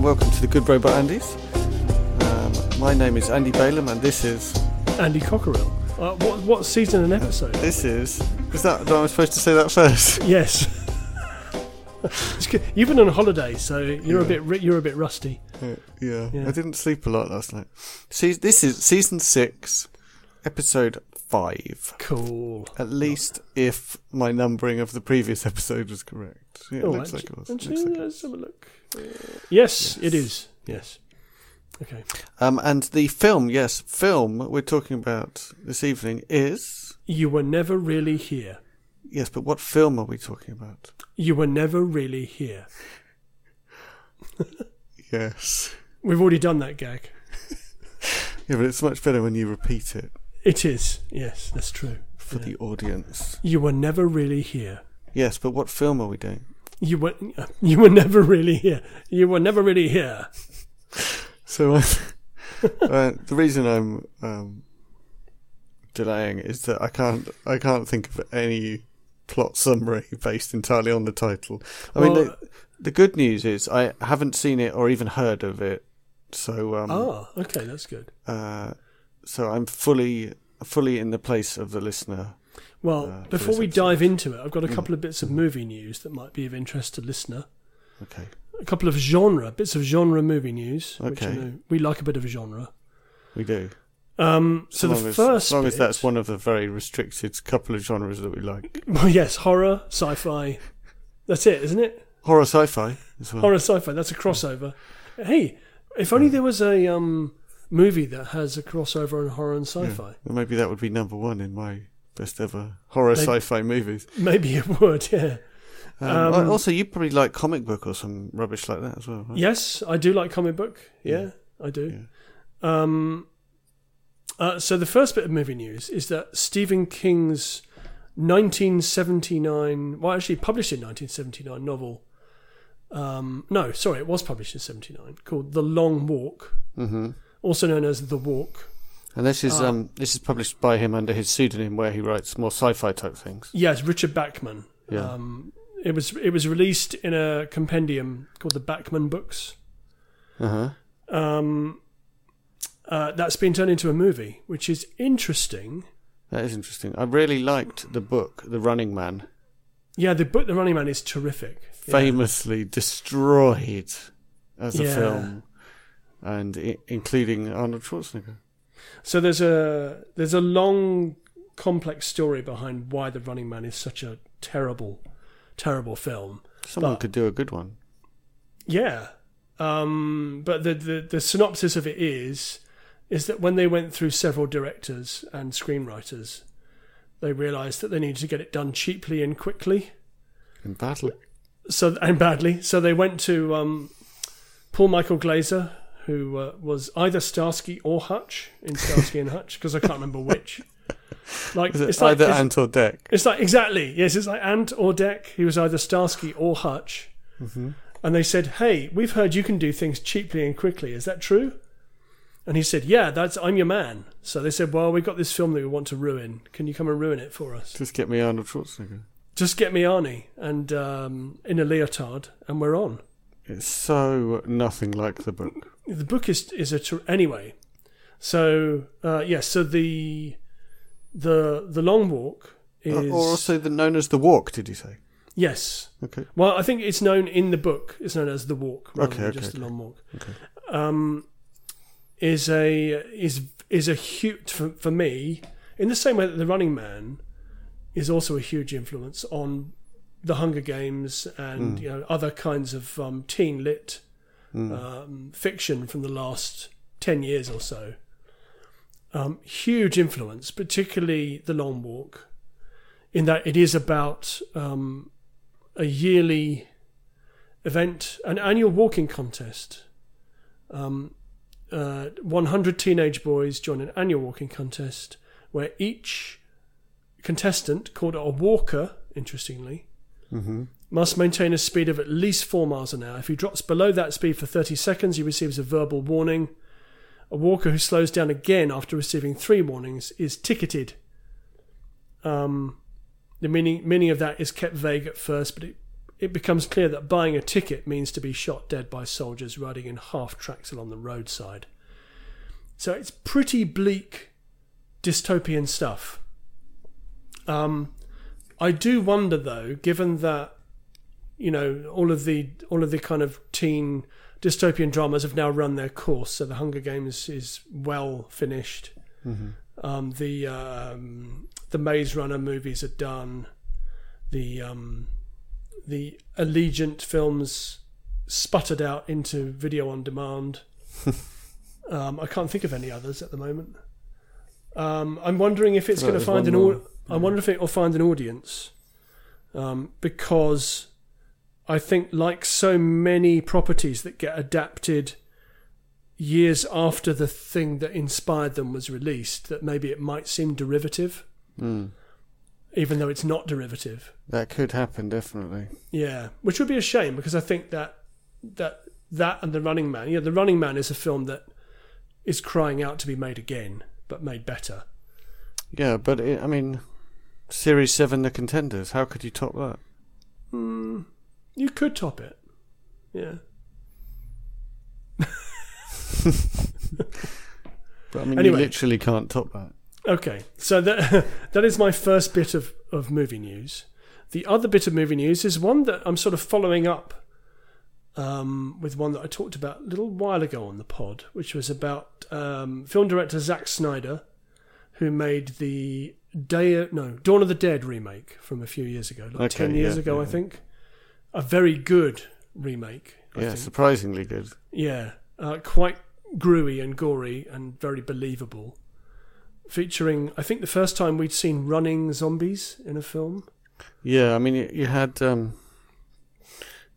and welcome to the Good Robot Andys. Um, my name is Andy Balaam, and this is Andy Cockerill. Uh, what what season and episode? this is is that? Am I supposed to say that first? Yes. You've been on holiday, so you're a bit you're a bit rusty. Uh, yeah, Yeah. I didn't sleep a lot last night. See, this is season six, episode five. Cool. At least if my numbering of the previous episode was correct. Yeah, it Oh, looks like it was. actually, Looks like let's have a look. Uh, yes, it is. Yes. Okay. Um, and the film, yes, film we're talking about this evening is You were never really here. yes, but what film are we talking about? You were never really here. Yes, We've already done that gag. yeah, but it's much better when you repeat it It is. Yes, that's true. for Yeah. the audience. You were never really here. Yes, but what film are we doing? You were you were never really here. You were never really here. So uh, uh, the reason I'm um, delaying is that I can't I can't think of any plot summary based entirely on the title. I mean, the, the good news is I haven't seen it or even heard of it, so um, Ah, okay, that's good. uh, so I'm fully fully in the place of the listener. Well, uh, before we dive into it, I've got a Mm. couple of bits of movie news that might be of interest to listener. Okay, A couple of genre bits of genre movie news, Okay. we like a bit of a genre. we do. Um, so the as, first, as long as that's one of the very restricted couple of genres that we like. well, yes, horror, sci-fi. That's it, isn't it? Horror sci-fi as well. Horror, sci-fi. That's a crossover. Hey, if only there was a um, movie that has a crossover on horror and sci-fi. Well, maybe that would be number one in my best ever horror They- sci-fi movies. Maybe it would. Yeah. Um, Um, also, you probably like comic book or some rubbish like that as well. Right? Yes, I do like comic book. Yeah, I do. Um, uh, so the first bit of movie news is that Stephen King's 1979, well, actually published in 1979 novel. Um, no, sorry, it was published in 79, called The Long Walk, hmm also known as The Walk. And this is Ah. um this is published by him under his pseudonym, where he writes more sci-fi type things. Yes, Richard Bachman. Yeah. Um, it was it was released in a compendium called the Bachman Books. Uh huh. Um, uh, that's been turned into a movie, which is interesting. That is interesting. I really liked the book, The Running Man, Yeah, the book The Running Man is terrific. Yeah. famously destroyed as a Yeah. film, and I- including Arnold Schwarzenegger. So there's a there's a long, complex story behind why The Running Man is such a terrible, terrible film. Someone But- could do a good one. Yeah, um, but the, the the synopsis of it is is that when they went through several directors and screenwriters, they realised that they needed to get it done cheaply and quickly. And badly. so and badly. So they went to um, Paul Michael Glaser, who uh, was either Starsky or Hutch in Starsky and Hutch, because I can't remember which. Like it it's like either it's, Ant or Dec? it's like exactly yes, it's like Ant or Dec. He was either Starsky or Hutch, Mm-hmm. and they said, "Hey, we've heard you can do things cheaply and quickly. Is that true?" And he said, "Yeah, that's I'm your man." So they said, "Well, we've got this film that we want to ruin. Can you come and ruin it for us?" Just get me Arnold Schwarzenegger. Just get me Arnie and um, in a leotard, and we're on. It's so nothing like the book. The book is is a ter- anyway. So uh, yes, so the the the long walk is Uh, or also the, known as the Walk. Did you say? yes. Okay. Well, I think it's known in the book. It's known as the walk rather Okay, than okay, just the long walk. Okay. Um, is a is is a huge for, for me in the same way that the Running Man is also a huge influence on the Hunger Games and Mm. you know other kinds of um, teen lit Mm. um, fiction from the last 10 years or so. Um, huge influence, particularly The Long Walk, in that it is about um, a yearly event, an annual walking contest. Um, uh, 100 teenage boys join an annual walking contest where each contestant, called a walker, interestingly, hmm must maintain a speed of at least four miles an hour. If he drops below that speed for 30 seconds, he receives a verbal warning. A walker who slows down again after receiving three warnings is ticketed. Um, the meaning meaning of that is kept vague at first, but it it becomes clear that buying a ticket means to be shot dead by soldiers riding in half tracks along the roadside. So it's pretty bleak dystopian stuff. Um, I do wonder though, given that you know all of the all of the kind of teen dystopian dramas have now run their course. So the Hunger Games is well finished. Um, the um, the Maze Runner movies are done. The um, the Allegiant films sputtered out into video on demand. um, I can't think of any others at the moment. Um, I'm wondering if it's going to find an. Au- I wonder if it will find an audience, um, because I think, like so many properties that get adapted years after the thing that inspired them was released, that maybe it might seem derivative, Mm. even though it's not derivative. That could happen, definitely. Yeah, which would be a shame because I think that that that and the Running Man. Yeah, the Running Man is a film that is crying out to be made again, but made better. Yeah, but it, I mean, Series 7, The Contenders, how could you top that? Mm, you could top it. Yeah. But I mean, Anyway. you literally can't top that. Okay, so that that is my first bit of, of movie news. The other bit of movie news is one that I'm sort of following up um, with one that I talked about a little while ago on the pod, which was about um, film director Zack Snyder, who made the Day no Dawn of the Dead remake from a few years ago, like Okay, ten years yeah, ago, I think. A very good remake. I yeah, think. surprisingly good. Yeah, uh, quite gruey and gory and very believable. Featuring, I think, the first time we'd seen running zombies in a film. Yeah, I mean, you, you had um,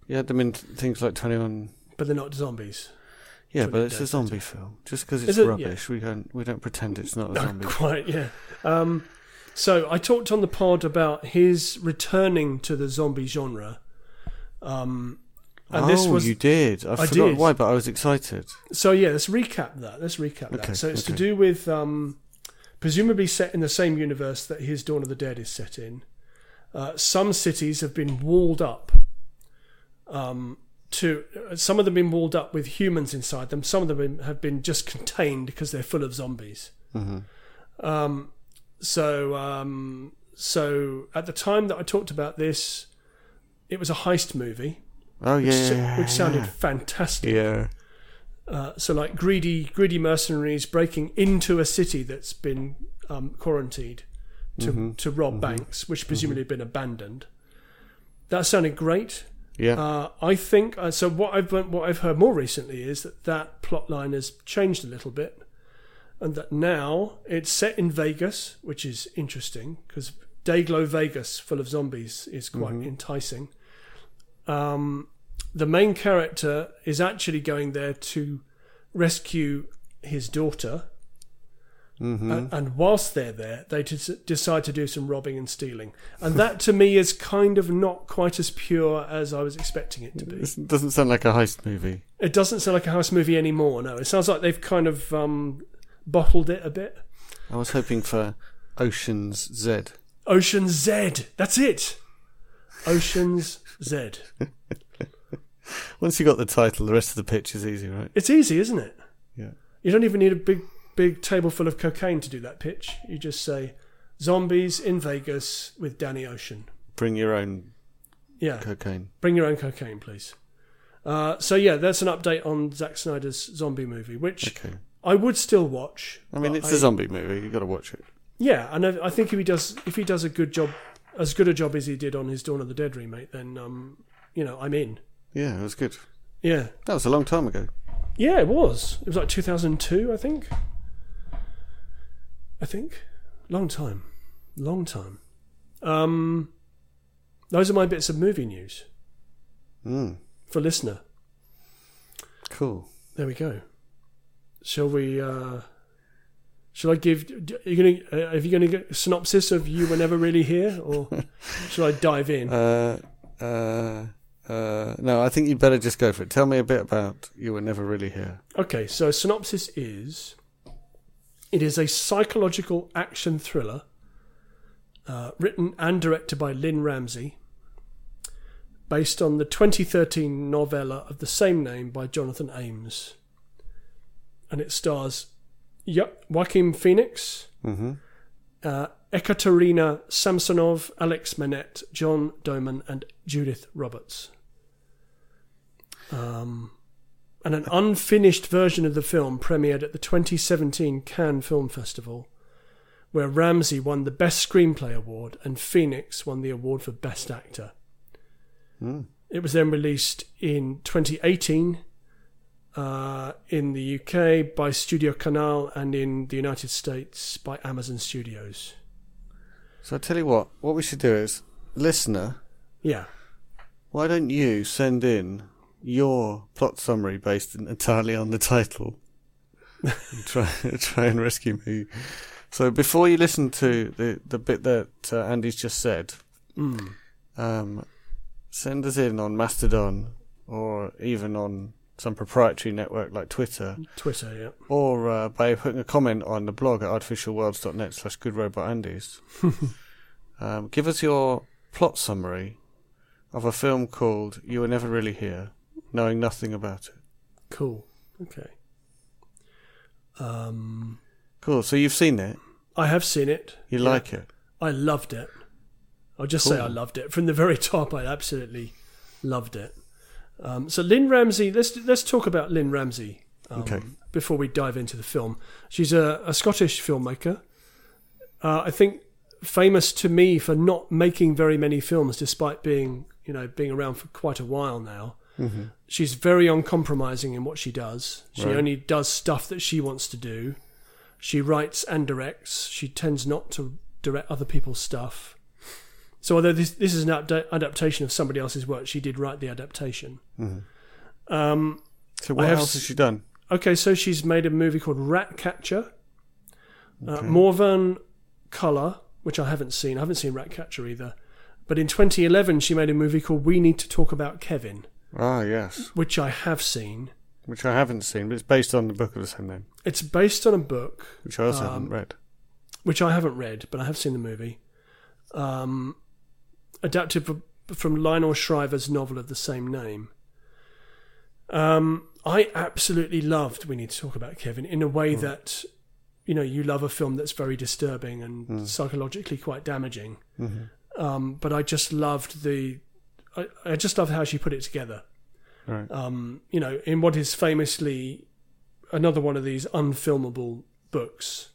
you had them in t- things like Twenty One. But they're not zombies. Yeah, but it's a zombie film. Just because it's it? rubbish, we don't we don't pretend it's not a Not zombie. quite, yeah. Um, so I talked on the pod about his returning to the zombie genre. Um, and oh, this was you did. I, I forgot did. why, but I was excited. So yeah, let's recap that. Let's recap that. So it's to do with um, presumably set in the same universe that his Dawn of the Dead is set in. Uh, some cities have been walled up. Um, to some of them have been walled up with humans inside them. Some of them have been just contained because they're full of zombies. hmm Um, so um, so at the time that I talked about this, it was a heist movie, Oh which, yeah, which sounded yeah. fantastic. Yeah, Uh, so like greedy greedy mercenaries breaking into a city that's been um, quarantined to Mhm. to rob Mhm. banks, which presumably have been abandoned. That sounded great. yeah. Uh, I think uh, so. What I've what I've heard more recently is that that plot line has changed a little bit, and that now it's set in Vegas, which is interesting because Dayglow Vegas, full of zombies, is quite Mhm. enticing. Um, the main character is actually going there to rescue his daughter, hmm and, and whilst they're there, they des- decide to do some robbing and stealing, and that to me is kind of not quite as pure as I was expecting it to be. This doesn't sound like a heist movie. It doesn't sound like a house movie anymore. No, it sounds like they've kind of um, bottled it a bit. I was hoping for Ocean's Z. Ocean Z. That's it. Ocean's Z. Once you got the title, the rest of the pitch is easy, right? It's easy, isn't it? Yeah. You don't even need a big, big table full of cocaine to do that pitch. You just say, "Zombies in Vegas with Danny Ocean." Bring your own Yeah, cocaine. bring your own cocaine, please. Uh, so yeah, that's an update on Zack Snyder's zombie movie, which Okay. I would still watch. I mean, it's I- a zombie movie. You got to watch it. Yeah, and I, I think if he does, if he does a good job, as good a job as he did on his Dawn of the Dead remake, then um, you know, I'm in. Yeah, it was good. Yeah, That was a long time ago. yeah, it was. It was like 2002, I think. I think, long time, long time. Um, those are my bits of movie news Mm, for listener. cool. There we go. Shall we? Uh, shall I give? Are you gonna? Uh, are you gonna get a synopsis of you were never really here, or should I dive in? Uh, uh, uh, no, I think you'd better just go for it. Tell me a bit about You Were Never Really Here. Okay, so synopsis is it is a psychological action thriller uh, written and directed by Lynne Ramsay. based on the 2013 novella of the same name by Jonathan Ames. And it stars jo- Joaquin Phoenix, Mm-hmm. uh, Ekaterina Samsonov, Alex Manette, John Doman, and Judith Roberts. Um, and an unfinished version of the film premiered at the 2017 Cannes Film Festival, where Ramsay won the Best Screenplay Award and Phoenix won the award for Best Actor. Mm. It was then released in 2018 uh, in the UK by Studio Canal and in the United States by Amazon Studios. So I tell you what, what we should do is, listener, Yeah. why don't you send in your plot summary based entirely on the title? and try try and rescue me. So before you listen to the the bit that uh, Andy's just said, Mm. um, send us in on Mastodon or even on some proprietary network like Twitter, Twitter, yeah. or uh, by putting a comment on the blog at artificialworlds.net slash goodrobotandys. um, give us your plot summary of a film called You Were Never Really Here, knowing nothing about it. Cool. Okay. Um, Cool, so you've seen it, I have seen it. you Yeah. like it. I loved it. I'll just say I loved it from the very top. I absolutely loved it. Um, so Lynne Ramsay, let's let's talk about Lynne Ramsay um, Okay. before we dive into the film. She's a, a Scottish filmmaker. Uh, I think famous to me for not making very many films, despite being you know being around for quite a while now. Mm-hmm. She's very uncompromising in what she does. She Right. only does stuff that she wants to do. She writes and directs. She tends not to direct other people's stuff. So although this this is an adap- adaptation of somebody else's work, she did write the adaptation. Mm-hmm. Um, So what have else has she done? okay, so she's made a movie called Ratcatcher. Uh, Okay. Morvern Callar, which I haven't seen. I haven't seen Ratcatcher either. But in 2011, she made a movie called We Need to Talk About Kevin, Ah, yes, which I have seen. which I haven't seen, but it's based on the book of the same name, It's based on a book which I also Um, haven't read. which I haven't read, but I have seen the movie. Um, adapted from Lionel Shriver's novel of the same name. Um, I absolutely loved We Need to Talk About Kevin in a way that, you know, you love a film that's very disturbing and psychologically quite damaging. Mm-hmm. Um, but I just loved the, I, I just loved how she put it together. Right. Um, you know, in what is famously another one of these unfilmable books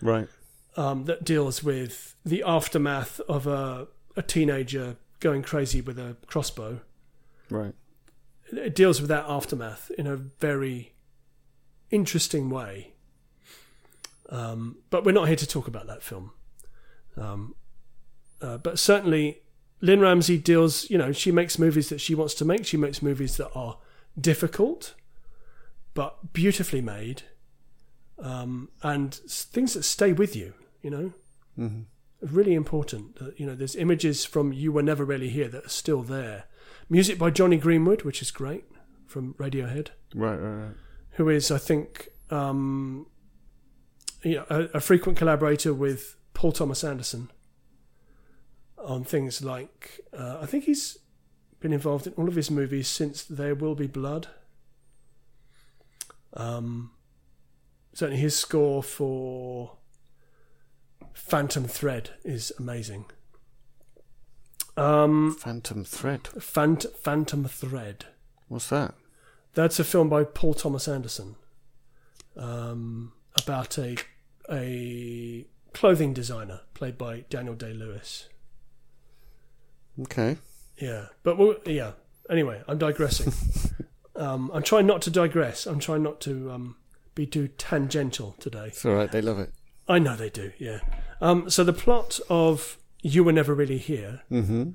Right. um, that deals with the aftermath of a, a teenager going crazy with a crossbow. Right. It deals with that aftermath in a very interesting way. Um, but we're not here to talk about that film. Um, uh, but certainly, Lynne Ramsay deals, you know, she makes movies that she wants to make. She makes movies that are difficult, but beautifully made, um, and things that stay with you, you know Mm-hmm. Really important. that, You know, there's images from You Were Never Really Here that are still there. Music by Jonny Greenwood, which is great, from Radiohead, Right. Right. Right. who is, I think, um, you know, a, a frequent collaborator with Paul Thomas Anderson on things like, uh, I think he's been involved in all of his movies since There Will Be Blood. Um, certainly his score for Phantom Thread is amazing. Um, Phantom Thread. Phant- Phantom Thread. What's that? That's a film by Paul Thomas Anderson um, about a a clothing designer played by Daniel Day Lewis. Okay. Yeah, but we'll, yeah. Anyway, I'm digressing. um, I'm trying not to digress. I'm trying not to um, be too tangential today. It's all right. They love it. I know they do. Yeah. Um, so the plot of You Were Never Really Here Mm-hmm.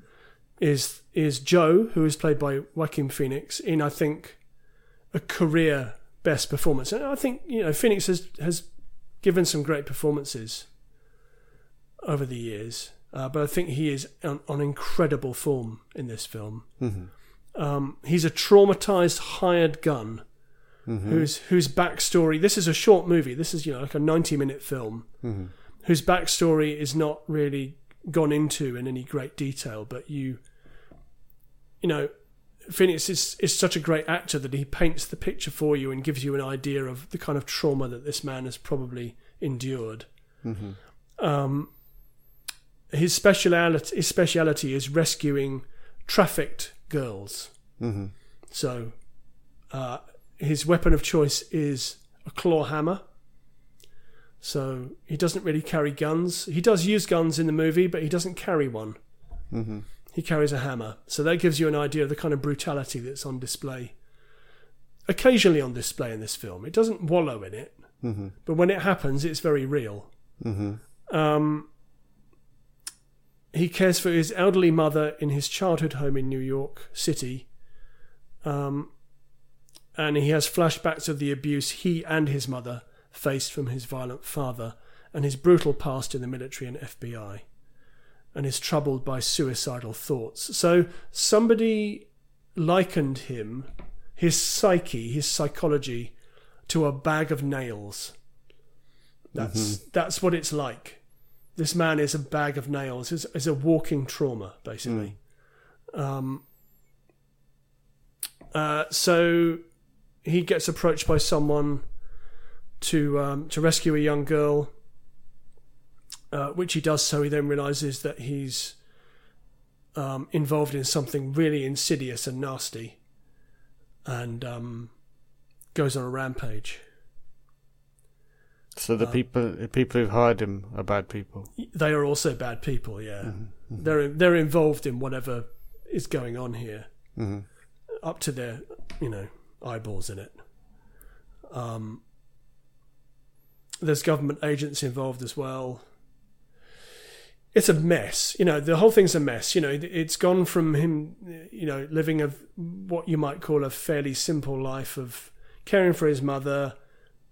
is is Joe, who is played by Joaquin Phoenix, in I think a career best performance. And I think you know Phoenix has has given some great performances over the years, uh, but I think he is on, on incredible form in this film. Mm-hmm. Um, he's a traumatized hired gun Mm-hmm. whose whose backstory. This is a short movie. This is you know like a ninety minute film Mm-hmm. whose backstory is not really gone into in any great detail, but you you know, Phoenix is, is such a great actor that he paints the picture for you and gives you an idea of the kind of trauma that this man has probably endured. Um, his speciality, his speciality is rescuing trafficked girls. hmm So, uh, his weapon of choice is a claw hammer. So he doesn't really carry guns. He does use guns in the movie, but he doesn't carry one. hmm He carries a hammer. So that gives you an idea of the kind of brutality that's on display. Occasionally on display in this film. It doesn't wallow in it, hmm but when it happens, it's very real. hmm Um, he cares for his elderly mother in his childhood home in New York City. Um, and he has flashbacks of the abuse he and his mother faced from his violent father and his brutal past in the military and FBI. And is troubled by suicidal thoughts. So somebody likened him, his psyche, his psychology, to a bag of nails. That's that's what it's like. This man is a bag of nails. is is a walking trauma, basically. Um, uh, so he gets approached by someone to um, to rescue a young girl, uh, which he does. So he then realizes that he's um, involved in something really insidious and nasty, and um, goes on a rampage. So the Uh, people the people who've hired him are bad people. they are also bad people. Yeah, they're they're involved in whatever is going on here, hmm up to their you know eyeballs in it. Um, there's government agents involved as well. It's a mess, you know. The whole thing's a mess. You know, It- it's gone from him, you know, living a what you might call a fairly simple life of caring for his mother,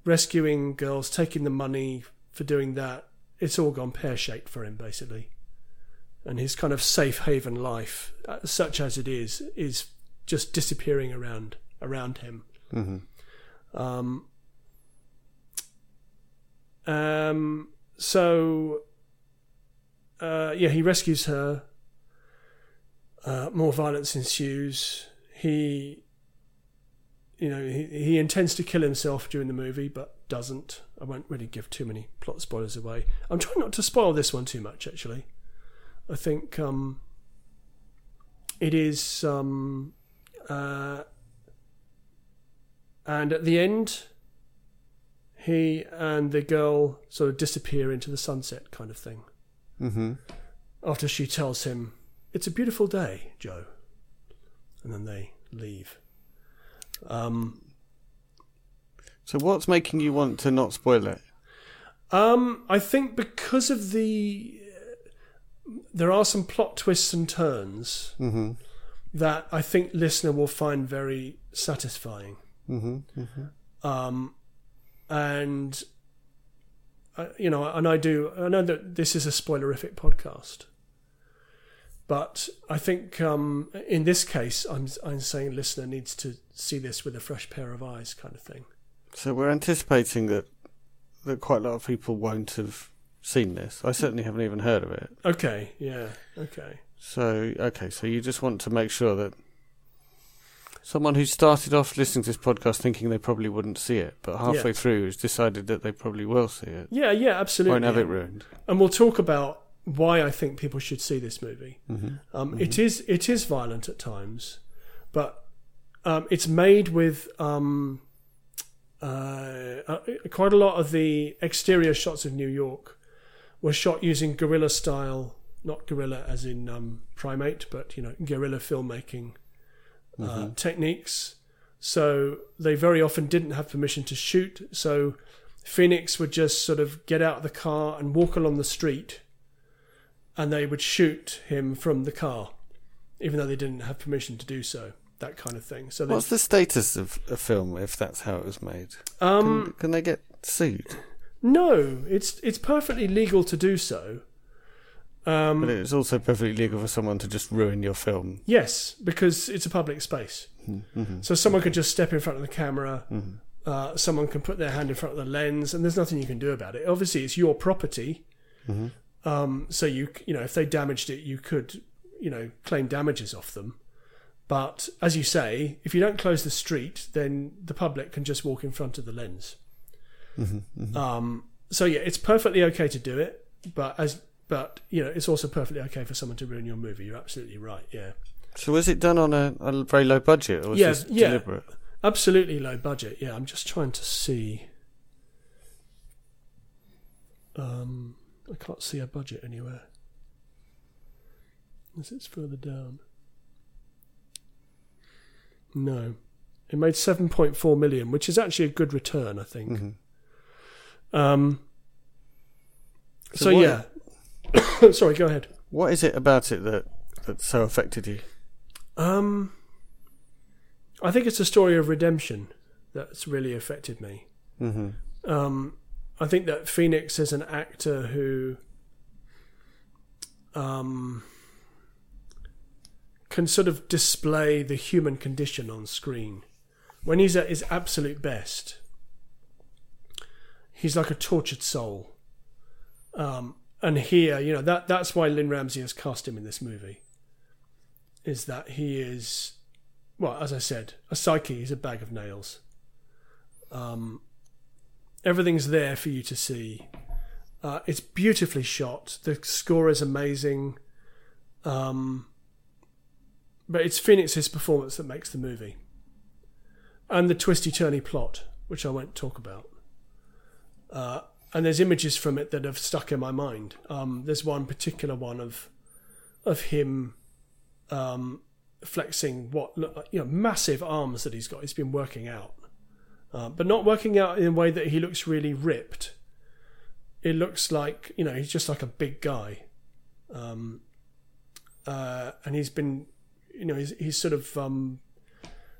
rescuing girls, taking the money for doing that. It's all gone pear shaped for him, basically. And his kind of safe haven life, uh, such as it is, is just disappearing around around him. hmm Um, um, so, uh, yeah, he rescues her. Uh, more violence ensues. He, you know, he, he intends to kill himself during the movie, but doesn't. I won't really give too many plot spoilers away. I'm trying not to spoil this one too much, actually. I think um, it is. Um, uh, and at the end, he and the girl sort of disappear into the sunset, kind of thing. hmm After she tells him, "It's a beautiful day, Joe," and then they leave. Um, So what's making you want to not spoil it? um, I think because of the, there are some plot twists and turns hmm that I think listener will find very satisfying. Hmm hmm um, and uh, you know, and I do. I know that this is a spoilerific podcast, but I think um, in this case, I'm I'm saying listener needs to see this with a fresh pair of eyes, kind of thing. So we're anticipating that that quite a lot of people won't have seen this. I certainly haven't even heard of it. Okay, yeah, okay, So okay, so you just want to make sure that someone who started off listening to this podcast thinking they probably wouldn't see it, but halfway through has decided that they probably will see it, yeah, yeah, absolutely. won't have it ruined. And we'll talk about why I think people should see this movie. hmm Um, It is it is violent at times, but um, it's made with um, uh, uh, quite a lot of the exterior shots of New York were shot using guerrilla style, not guerrilla as in um, primate, but you know guerrilla filmmaking uh, techniques. So they very often didn't have permission to shoot. So Phoenix would just sort of get out of the car and walk along the street and they would shoot him from the car, even though they didn't have permission to do so. That kind of thing. So, What's the status of a film if that's how it was made? um, Can, can they get sued? no, it's it's perfectly legal to do so. Um, But it's also perfectly legal for someone to just ruin your film. yes, because it's a public space, Mm-hmm. so someone could just step in front of the camera. Uh, someone can put their hand in front of the lens, and there's nothing you can do about it. Obviously, it's your property. Mm-hmm. Um, so you you know if they damaged it, you could you know claim damages off them. But as you say, if you don't close the street, then the public can just walk in front of the lens. Um, so yeah, it's perfectly okay to do it, but as but you know, it's also perfectly okay for someone to ruin your movie. You're absolutely right. Yeah, So was it done on a, a very low budget, or was Yeah, this yeah. deliberate? absolutely low budget. Yeah, I'm just trying to see. Um, I can't see a budget anywhere. Is it further down? No, it made 7.4 million, which is actually a good return, I think. Mhm. Um, So so, what- yeah, sorry, go ahead. What is it about it that that so affected you? Um, I think it's a story of redemption that's really affected me. hmm Um, I think that Phoenix is an actor who um, can sort of display the human condition on screen. When he's at his absolute best, he's like a tortured soul. Um, and here, you know, that that's why Lynne Ramsay has cast him in this movie. Is that he is, well, as I said, a psyche. He's a bag of nails. Um, everything's there for you to see. Uh, it's beautifully shot. The score is amazing. Um, but it's Phoenix's performance that makes the movie. And the twisty turny plot, which I won't talk about. Uh, and there's images from it that have stuck in my mind. Um, there's one particular one of of him um, flexing what you know massive arms that he's got. He's been working out, uh, but not working out in a way that he looks really ripped. It looks like you know he's just like a big guy, um, uh, and he's been you know he's, he's sort of um,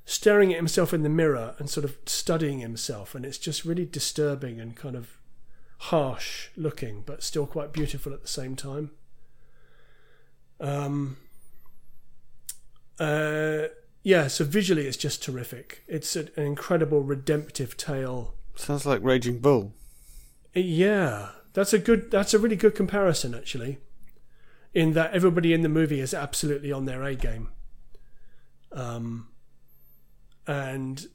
staring at himself in the mirror and sort of studying himself, and it's just really disturbing and kind of harsh looking, but still quite beautiful at the same time. Um, uh, yeah, so visually it's just terrific. It's an incredible redemptive tale. Sounds like Raging Bull. Yeah, that's a good. That's a really good comparison, actually. In that everybody in the movie is absolutely on their A game. Um, and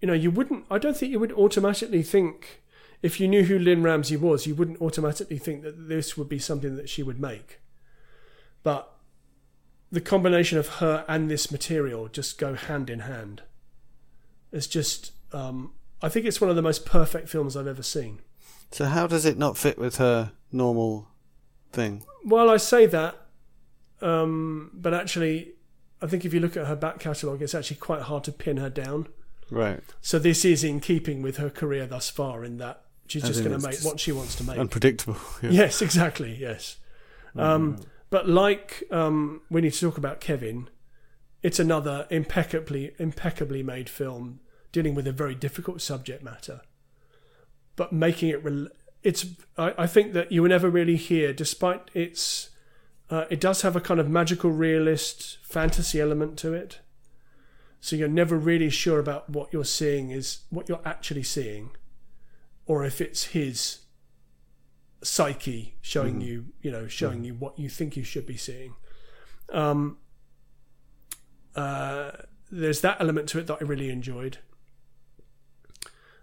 you know, you wouldn't. I don't think you would automatically think if you knew who Lynne Ramsay was, you wouldn't automatically think that this would be something that she would make. But the combination of her and this material just go hand in hand. It's just, um, I think it's one of the most perfect films I've ever seen. So how does it not fit with her normal thing? Well, I say that, um, but actually, I think if you look at her back catalogue, it's actually quite hard to pin her down. Right. So this is in keeping with her career thus far, in that she's just going to make what she wants to make. Unpredictable. Yeah. Yes, exactly. Yes. Um, but like um, we need to talk about Kevin, it's another impeccably impeccably made film dealing with a very difficult subject matter, but making it. Rel- it's. I, I think that you will never really hear, despite its. Uh, it does have a kind of magical realist fantasy element to it. So you're never really sure about what you're seeing is what you're actually seeing, or if it's his psyche showing you, you know, showing you what you think you should be seeing. Um, uh, there's that element to it that I really enjoyed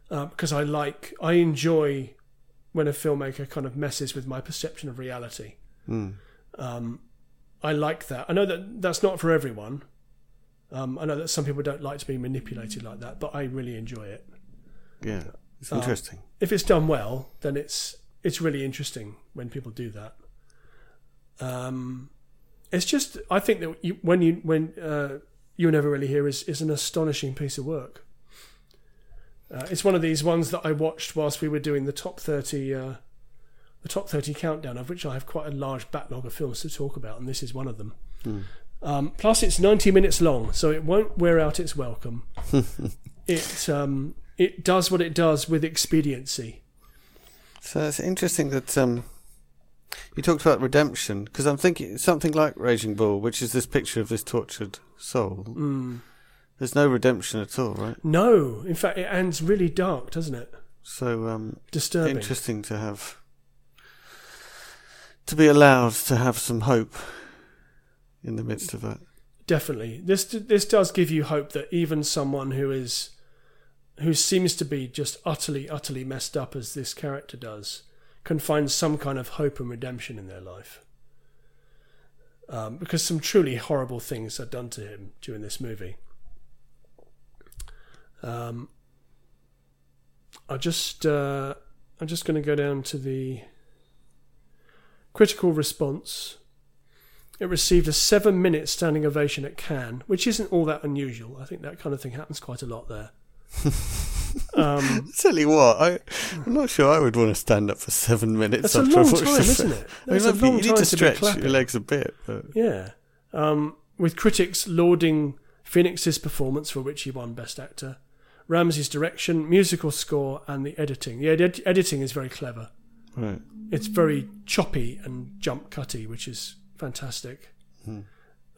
uh, because I like, I enjoy when a filmmaker kind of messes with my perception of reality. Mm. Um, I like that. I know that that's not for everyone. Um, I know that some people don't like to be manipulated like that, but I really enjoy it. Yeah. It's Um, interesting. If it's done well, then it's it's really interesting when people do that. Um, it's just I think that you, when you when uh, you never really hear is is an astonishing piece of work. Uh, it's one of these ones that I watched whilst we were doing the top thirty uh, the top thirty countdown, of which I have quite a large backlog of films to talk about, and this is one of them. Um, plus, it's ninety minutes long, so it won't wear out its welcome. it um, it does what it does with expediency. So it's interesting that um, you talked about redemption because I'm thinking something like Raging Bull, which is this picture of this tortured soul. Mm. There's no redemption at all, right? No, in fact, it ends really dark, doesn't it? So um, Disturbing. interesting to have to be allowed to have some hope in the midst of that. definitely. This this does give you hope that even someone who is who seems to be just utterly utterly messed up as this character does can find some kind of hope and redemption in their life. Um, because some truly horrible things are done to him during this movie. Um, I just uh, I'm just going to go down to the critical response. It received a seven minute standing ovation at Cannes, which isn't all that unusual. I think that kind of thing happens quite a lot there. um, Tell you what, I, I'm not sure I would want to stand up for seven minutes. that's a long time, isn't it? I mean, you need to stretch your legs a bit, but Yeah. Um, with critics lauding Phoenix's performance, for which he won Best Actor, Ramsay's direction, musical score, and the editing. The ed- editing is very clever. right. It's very choppy and jump cutty, which is fantastic. Hmm.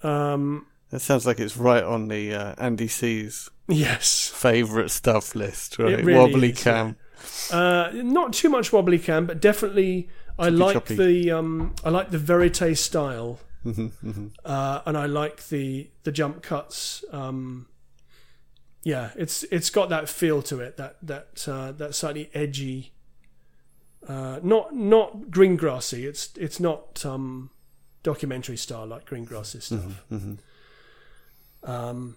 Um, That sounds like it's right on the uh, Andy C's yes. favourite stuff list, right? really Wobbly is, cam. Uh, not too much wobbly cam, but definitely I like choppy. the um, I like the verite style, Mhm, mhm. uh, and I like the the jump cuts. Um, yeah, it's it's got that feel to it that that uh, that slightly edgy, uh, not not Greengrassy. It's it's not um, documentary style like Greengrass's stuff. Mhm. Um,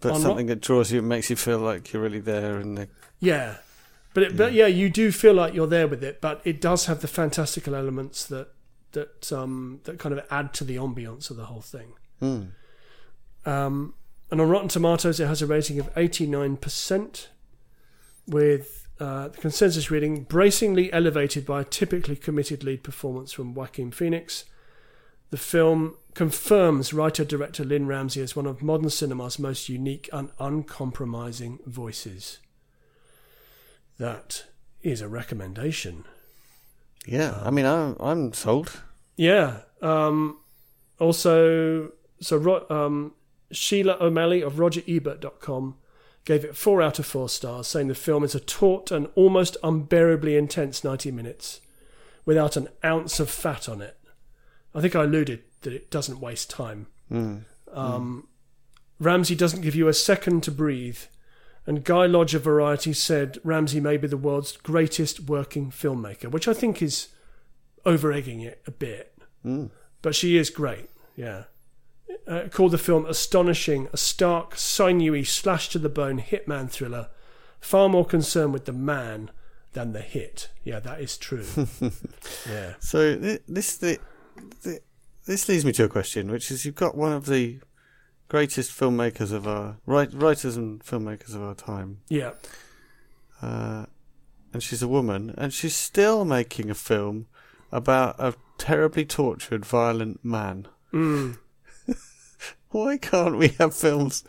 But something that draws you, and makes you feel like you're really there, and the, Yeah, but it, but yeah, you do feel like you're there with it. But it does have the fantastical elements that that um, that kind of add to the ambience of the whole thing. mm. Um, and on Rotten Tomatoes, it has a rating of eighty nine percent, with uh, the consensus reading bracingly elevated by a typically committed lead performance from Joaquin Phoenix. The film confirms writer director Lynne Ramsay as one of modern cinema's most unique and uncompromising voices. That is a recommendation. yeah. I mean, I'm I'm sold. Yeah. Um, also, so um, Sheila O'Malley of RogerEbert.com gave it four out of four stars, saying the film is a taut and almost unbearably intense 90 minutes without an ounce of fat on it. I think I alluded that it doesn't waste time. Mm. Um, Ramsay doesn't give you a second to breathe. And Guy Lodge of Variety said Ramsay may be the world's greatest working filmmaker, which I think is over egging it a bit. Mm. But she is great, yeah. Uh, called the film astonishing, a stark, sinewy, slash to the bone hitman thriller, far more concerned with the man than the hit. Yeah, that is true. yeah. So thi- this the, the this leads me to a question, which is you've got one of the greatest filmmakers of our write, writers and filmmakers of our time, Yeah. uh, and she's a woman, and she's still making a film about a terribly tortured, violent man. Mm. Why can't we have films,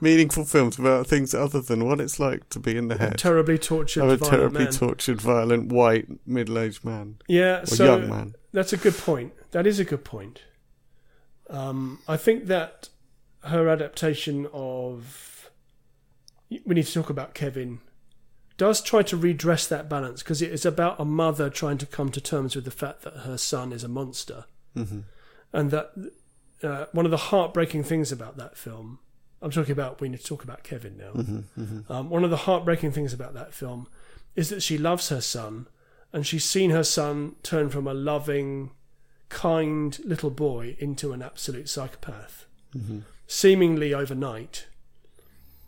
meaningful films about things other than what it's like to be in the head Terribly tortured, of a terribly man. tortured, violent, white, middle-aged man Yeah, so young man? That's a good point. That is a good point. Um, I think that her adaptation of we need to talk about Kevin does try to redress that balance because it is about a mother trying to come to terms with the fact that her son is a monster, hmm and that uh, one of the heartbreaking things about that film. I'm talking about we need to talk about Kevin now. hmm hmm Um, one of the heartbreaking things about that film is that she loves her son, and she's seen her son turn from a loving, kind little boy into an absolute psychopath, hmm seemingly overnight.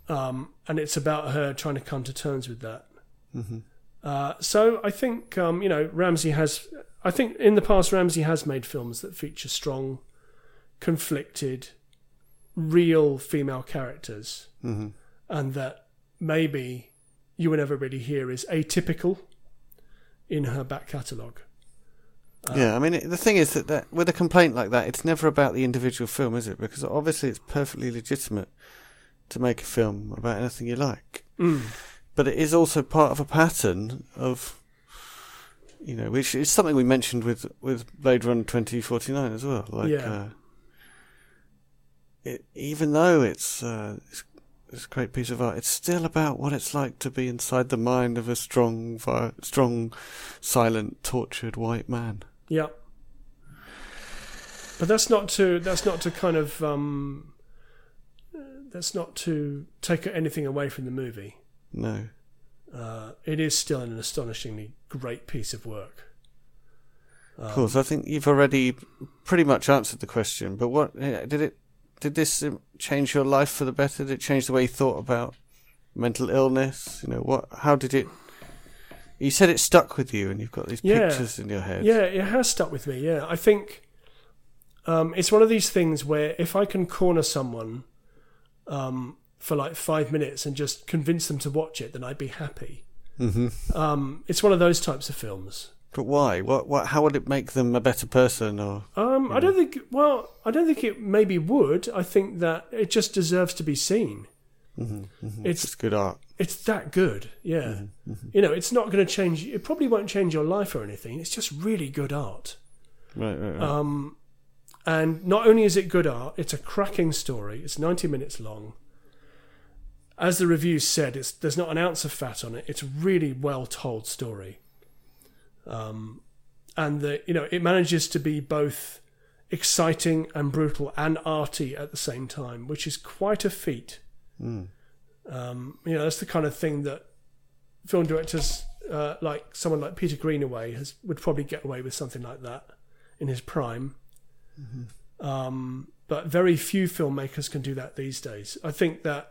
Um, and it's about her trying to come to terms with that. hmm Uh, so I think um, you know Ramsay has. I think in the past Ramsay has made films that feature strong, conflicted, real female characters hmm and that maybe you would never really hear is atypical in her back catalogue. Uh, yeah, I mean, it, the thing is that, that with a complaint like that, it's never about the individual film, is it? Because obviously it's perfectly legitimate to make a film about anything you like. Mm. But it is also part of a pattern of, you know, which is something we mentioned with, with Blade Runner 2049 as well. Like, Yeah. uh, it, even though it's, uh, it's, it's a great piece of art, it's still about what it's like to be inside the mind of a strong, strong, silent, tortured white man. Yeah. But that's not to that's not to kind of um, that's not to take anything away from the movie. No. Uh, it is still an astonishingly great piece of work. Of course, I think you've already pretty much answered the question. But what eh, did it? Did this um, change your life for the better? Did it change the way you thought about mental illness? You know what? How did it? You said it stuck with you, and you've got these Yeah. pictures in your head. Yeah, it has stuck with me. Yeah, I think um, it's one of these things where if I can corner someone um, for like five minutes and just convince them to watch it, then I'd be happy. hmm Um, it's one of those types of films. But why? What? What? How would it make them a better person? Or Um, I don't think. Well, I don't think it maybe would. I think that it just deserves to be seen. It's it's good art. it's that good. Yeah, you know, it's not going to change. It probably won't change your life or anything. It's just really good art. Right. Right. right. Um, and not only is it good art, it's a cracking story. It's 90 minutes long. As the reviews said, it's, there's not an ounce of fat on it. It's a really well told story. Um, and that you know, it manages to be both exciting and brutal and arty at the same time, which is quite a feat. Mm. Um, you know, that's the kind of thing that film directors uh, like someone like Peter Greenaway has would probably get away with something like that in his prime. Um, but very few filmmakers can do that these days. I think that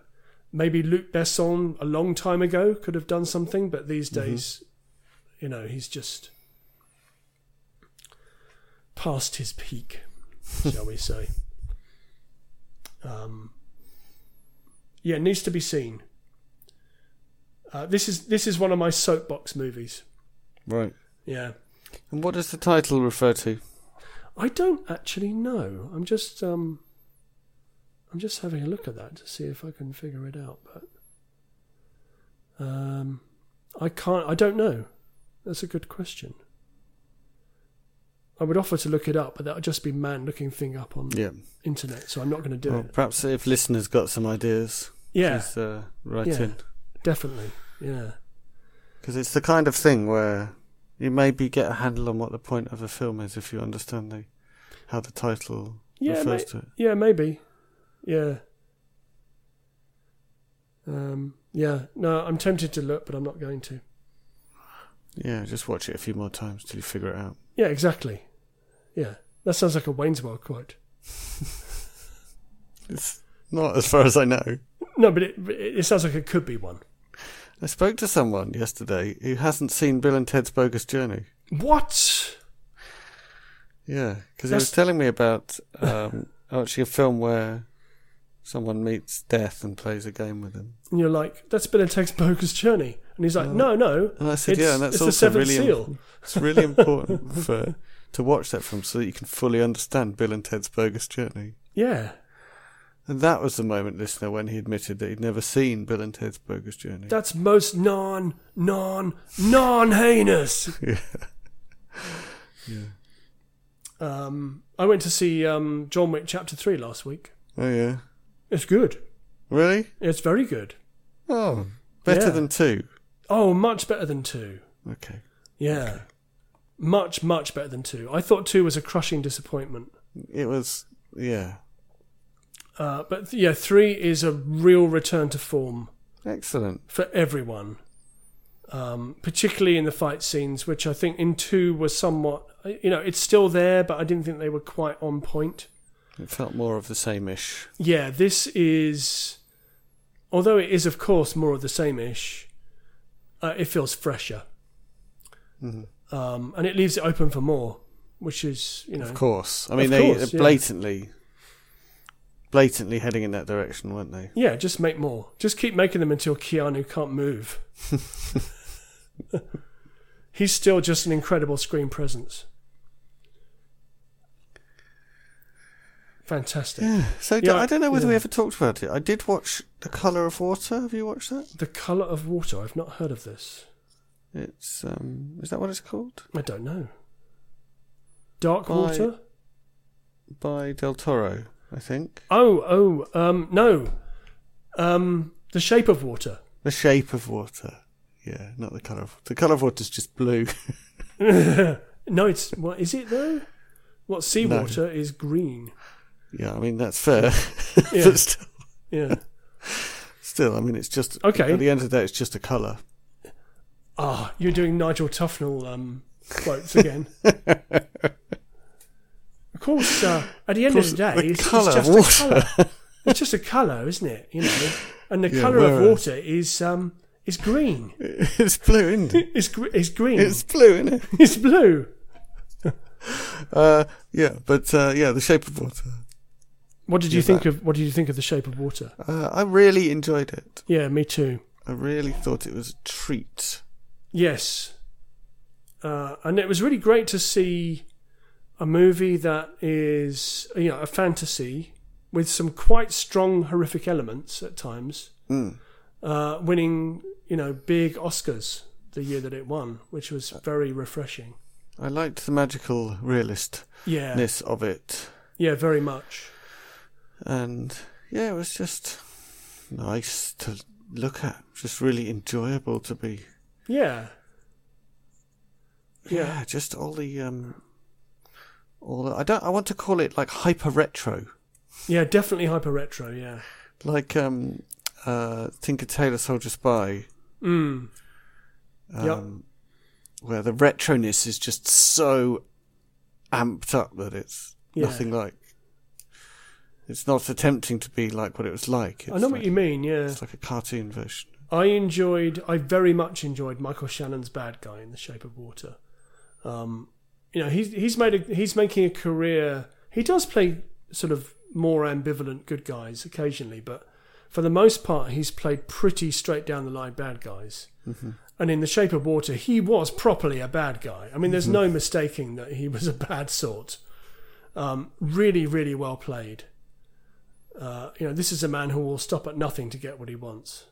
maybe Luc Besson a long time ago could have done something, but these days, you know, he's just past his peak, shall we say. Um, yeah, needs to be seen. Uh, this is this is one of my soapbox movies. Right. Yeah, And what does the title refer to? I don't actually know. I'm just um, I'm just having a look at that to see if I can figure it out. But um, I can't. I don't know. That's a good question. I would offer to look it up, but that would just be man looking thing up on Yeah. internet. So I'm not going to do Well, it. perhaps if listeners got some ideas, Yeah, please uh, write Yeah. in. definitely. Yeah. Because it's the kind of thing where you maybe get a handle on what the point of a film is if you understand the how the title Yeah, refers to it. Yeah, maybe. Yeah. Um, yeah. No, I'm tempted to look, but I'm not going to. Yeah, just watch it a few more times till you figure it out. Yeah, exactly. Yeah. That sounds like a Wayne's World quote. It's not as far as I know. No, but it, it sounds like it could be one. I spoke to someone yesterday who hasn't seen Bill and Ted's Bogus Journey. What? Yeah, because he was telling me about um, actually a film where someone meets death and plays a game with him. And you're like, that's Bill and Ted's Bogus Journey. And he's like, no, no. And I said, yeah, and that's also really Seal. It's really important for to watch that film so that you can fully understand Bill and Ted's Bogus Journey. Yeah. And that was the moment, listener, when he admitted that he'd never seen Bill and Ted's Bogus Journey. That's most non, non, non heinous. yeah. yeah. Um, I went to see um, John Wick Chapter 3 last week. Oh yeah. It's good. Really? It's very good. Oh, better Yeah. than two. Oh, much better than 2. Okay. Yeah. Much, much better than 2. I thought 2 was a crushing disappointment. It was. Yeah. Uh, but yeah, 3 is a real return to form Excellent. for everyone. Um, particularly in the fight scenes, which I think in 2 was somewhat, you know, it's still there, but I didn't think they were quite on point. It felt more of the same ish. Yeah, this is, although it is, of course, more of the same ish, uh, it feels fresher. Mm-hmm. Um, and it leaves it open for more, which is, you know, Of course. I mean, they course, they yeah. blatantly, blatantly heading in that direction, weren't they? yeah, just make more. Just keep making them until Keanu can't move. He's still just an incredible screen presence. Fantastic. Yeah. So Yeah, I don't know whether we ever talked about it. I did watch The Color of Water. Have you watched that? The Colour of Water. I've not heard of this. It's um. Is that what it's called? I don't know. Dark By- Water? By Del Toro, I think. Oh, oh, um, no. Um, The Shape of Water. The Shape of Water. Yeah, not the color of the color of water is just blue. no, it's what is it though? What seawater is green. Yeah, I mean that's fair, Yeah. still, Yeah. still, I mean it's just Okay. At the end of the day, it's just a colour. Ah, you're doing Nigel Tufnel um, quotes again. of course, uh, at the end of, course, the day, the it's, it's colour of just a colour. It's just a colour, isn't it? You know, and the Yeah, colour of water is um, is green. it's blue, isn't it? It's gr- it's green. It's blue, isn't it? it's blue. Uh, yeah, but uh, yeah, The Shape of Water. What did you think that- of What did you think of the Shape of Water? Uh, I really enjoyed it. Yeah, me too. I really thought it was a treat. Yes, uh, and it was really great to see a movie that is you know a fantasy with some quite strong horrific elements at times, Mm. uh, winning you know big Oscars the year that it won, which was very refreshing. I liked the magical realistness Yeah, of it, yeah, very much. And yeah, it was just nice to look at. Just really enjoyable to be. Yeah, Yeah, Yeah. just all the um, all the, I don't. I want to call it like hyper retro, yeah, definitely hyper retro. Yeah, like um, uh, Tinker Tailor Soldier Spy. mm. um, Yep. where the retroness is just so amped up that it's Yeah. nothing like. It's not attempting to be like what it was like. It's I know like, what you mean. Yeah, It's like a cartoon version. I enjoyed, I very much enjoyed Michael Shannon's bad guy in The Shape of Water. Um, you know, he's he's made a, he's making a career. He does play sort of more ambivalent good guys occasionally, but for the most part, he's played pretty straight down the line bad guys. And in The Shape of Water, he was properly a bad guy. I mean, there's no mistaking that he was a bad sort. Um, really, really well played. Uh, you know, this is a man who will stop at nothing to get what he wants.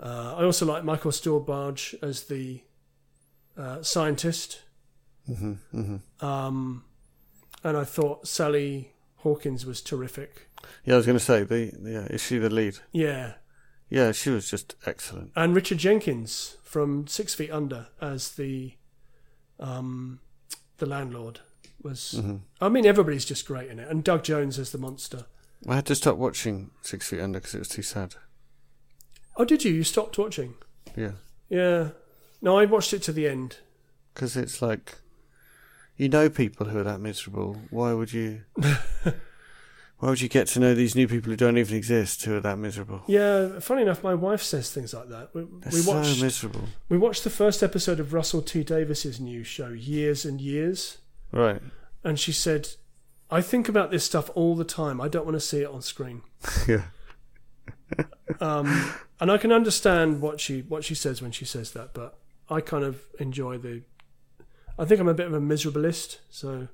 Uh, I also like Michael Stuhlbarg as the uh, scientist. hmm hmm Um, and I thought Sally Hawkins was terrific. Yeah, I was going to say the yeah. Is she the lead? Yeah. Yeah, she was just excellent. And Richard Jenkins from Six Feet Under as the um, the landlord was. hmm I mean, everybody's just great in it. And Doug Jones as the monster. I had to stop watching Six Feet Under because it was too sad. Oh, did you? You stopped watching? Yeah, Yeah. No, I watched it to the end. because it's like you know people who are that miserable. Why would you? why would you get to know these new people who don't even exist who are that miserable? Yeah, funny enough, my wife says things like that. We, we so watched miserable. we watched the first episode of Russell T Davies's new show, Years and Years, Right. and she said, "I think about this stuff all the time. I don't want to see it on screen." yeah. Um, and I can understand what she what she says when she says that, but I kind of enjoy the. I think I'm a bit of a miserabilist, so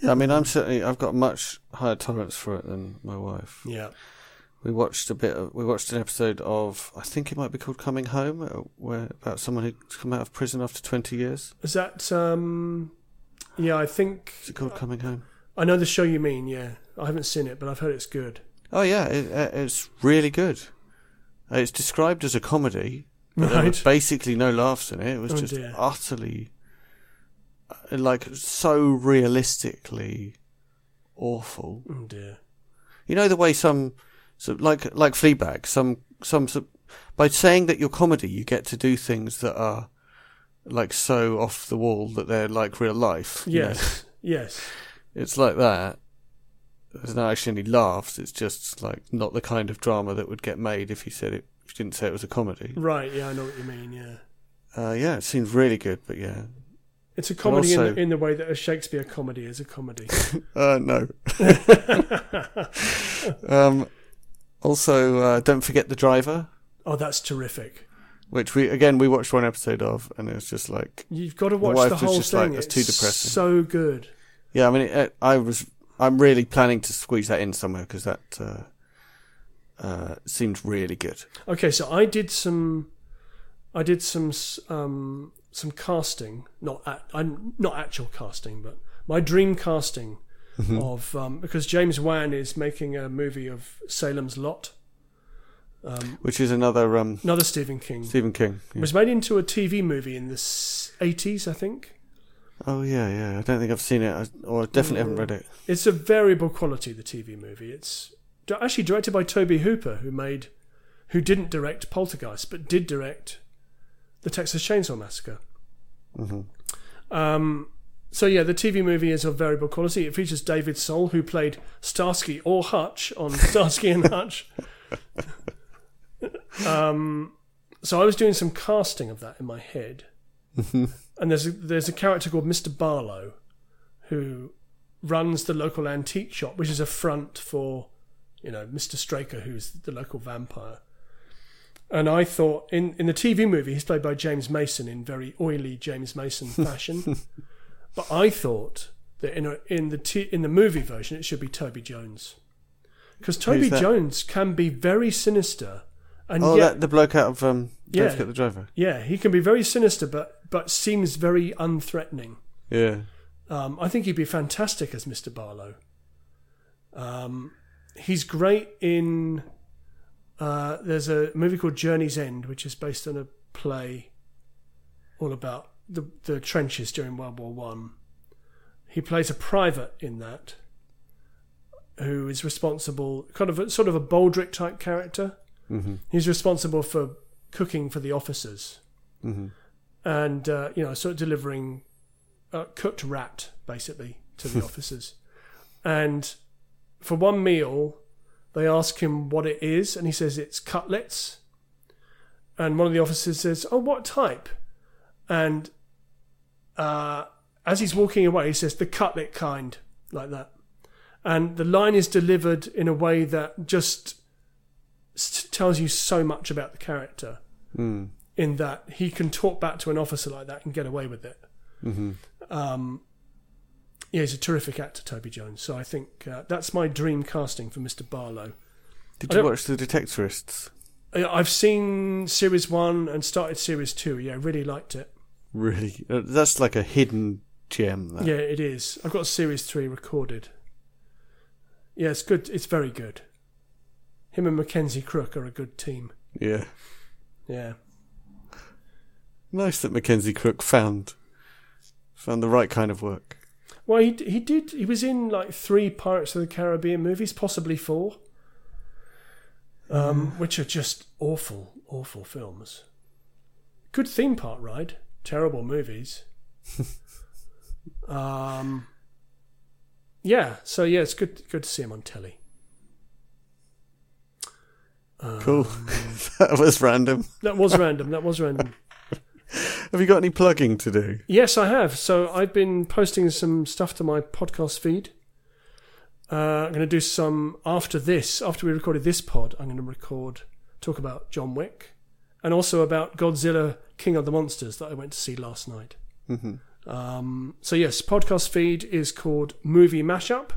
Yeah, I mean, I'm certainly I've got much higher tolerance for it than my wife. yeah. We watched a bit. Of, we watched an episode of I think it might be called Coming Home, uh, where about someone who's come out of prison after 20 years. Is that um, yeah? I think Is it called Coming Home? I know the show you mean. Yeah, I haven't seen it, but I've heard it's good. Oh yeah, it, uh, it's really good. Uh, It's described as a comedy, but there were basically no laughs in it. It was Oh, just dear. utterly, uh, like, so realistically awful. Oh dear. You know the way some, so like like Fleabag, some some some- by saying that you're comedy, you get to do things that are like so off the wall that they're like real life. you know? Yes. It's like that. There's not actually any laughs. It's just like not the kind of drama that would get made if you said it. If you didn't say it was a comedy. Right. Yeah, I know what you mean. Yeah. Uh, yeah, it seems really good, but yeah. It's a comedy in, the, in the way that a Shakespeare comedy is a comedy. Uh, no. um, also, uh, don't forget the driver, oh, that's terrific. which we again we watched one episode of, and it was just like, You've got to watch the whole just thing. like, it's too depressing." So good. Yeah. I mean, it, I was I'm really planning to squeeze that in somewhere because that uh, uh, seemed really good. Okay, so I did some, I did some um, some casting, not at, I'm not actual casting, but my dream casting Mm-hmm. of um, because James Wan is making a movie of Salem's Lot, um, Which is another um, another Stephen King. Stephen King. Yeah. was made into a TV movie in the 80s, I think. Oh yeah, yeah. I don't think I've seen it, I- or I definitely haven't read it. It's a variable quality. The TV movie. It's di- actually directed by Tobe Hooper, who made, who didn't direct Poltergeist, but did direct the Texas Chainsaw Massacre. hmm Um, so yeah, the TV movie is of variable quality. It features David Soul, who played Starsky or Hutch on Starsky and Hutch. um, so I was doing some casting of that in my head, and there's a, there's a character called Mr. Barlow, who runs the local antique shop, which is a front for, you know, Mr. Straker, who's the local vampire. And I thought in, in the TV movie, he's played by James Mason in very oily James Mason fashion. but I thought that in a, in the t- in the movie version, it should be Toby Jones, because Toby? Jones can be very sinister, and Oh, yet that the bloke out of um, Yeah. The Driver. yeah, he can be very sinister, but but seems very unthreatening. Yeah. Um, I think he'd be fantastic as Mr. Barlow. Um, he's great in. Uh, there's a movie called Journey's End, which is based on a play all about the the trenches during World War One. He plays a private in that, who is responsible, kind of a, sort of a Baldrick type character. Hmm He's responsible for cooking for the officers hmm and uh, you know, sort of delivering uh, cooked rat basically to the officers. And for one meal, they ask him what it is, and he says it's cutlets. And one of the officers says, "Oh, what type?" And uh, as he's walking away, he says, "The cutlet kind," like that. And the line is delivered in a way that just tells you so much about the character Mm. in that he can talk back to an officer like that and get away with it. hmm Um, yeah, he's a terrific actor, Toby Jones. So I think uh, that's my dream casting for Mr. Barlow. Did you watch The Detectorists? I've seen series one and started series two. Yeah, I really liked it. Really? Uh, That's like a hidden gem. That. Yeah, it is. I've got series three recorded. Yeah, it's good. It's very good. Him and Mackenzie Crook are a good team. Yeah. Yeah. Nice that Mackenzie Crook found found the right kind of work. Well, he he did. He was in like three Pirates of the Caribbean movies, possibly four, um, which are just awful, awful films. Good theme park ride, terrible movies. um, yeah. So yeah, it's good good to see him on telly. Um, Cool. that was random. That was random. That was random. Have you got any plugging to do? Yes, I have. So I've been posting some stuff to my podcast feed. Uh, I'm going to do some after this. After we recorded this pod, I'm going to record talk about John Wick, and also about Godzilla King of the Monsters that I went to see last night. hmm Um, so yes, podcast feed is called Movie Mashup.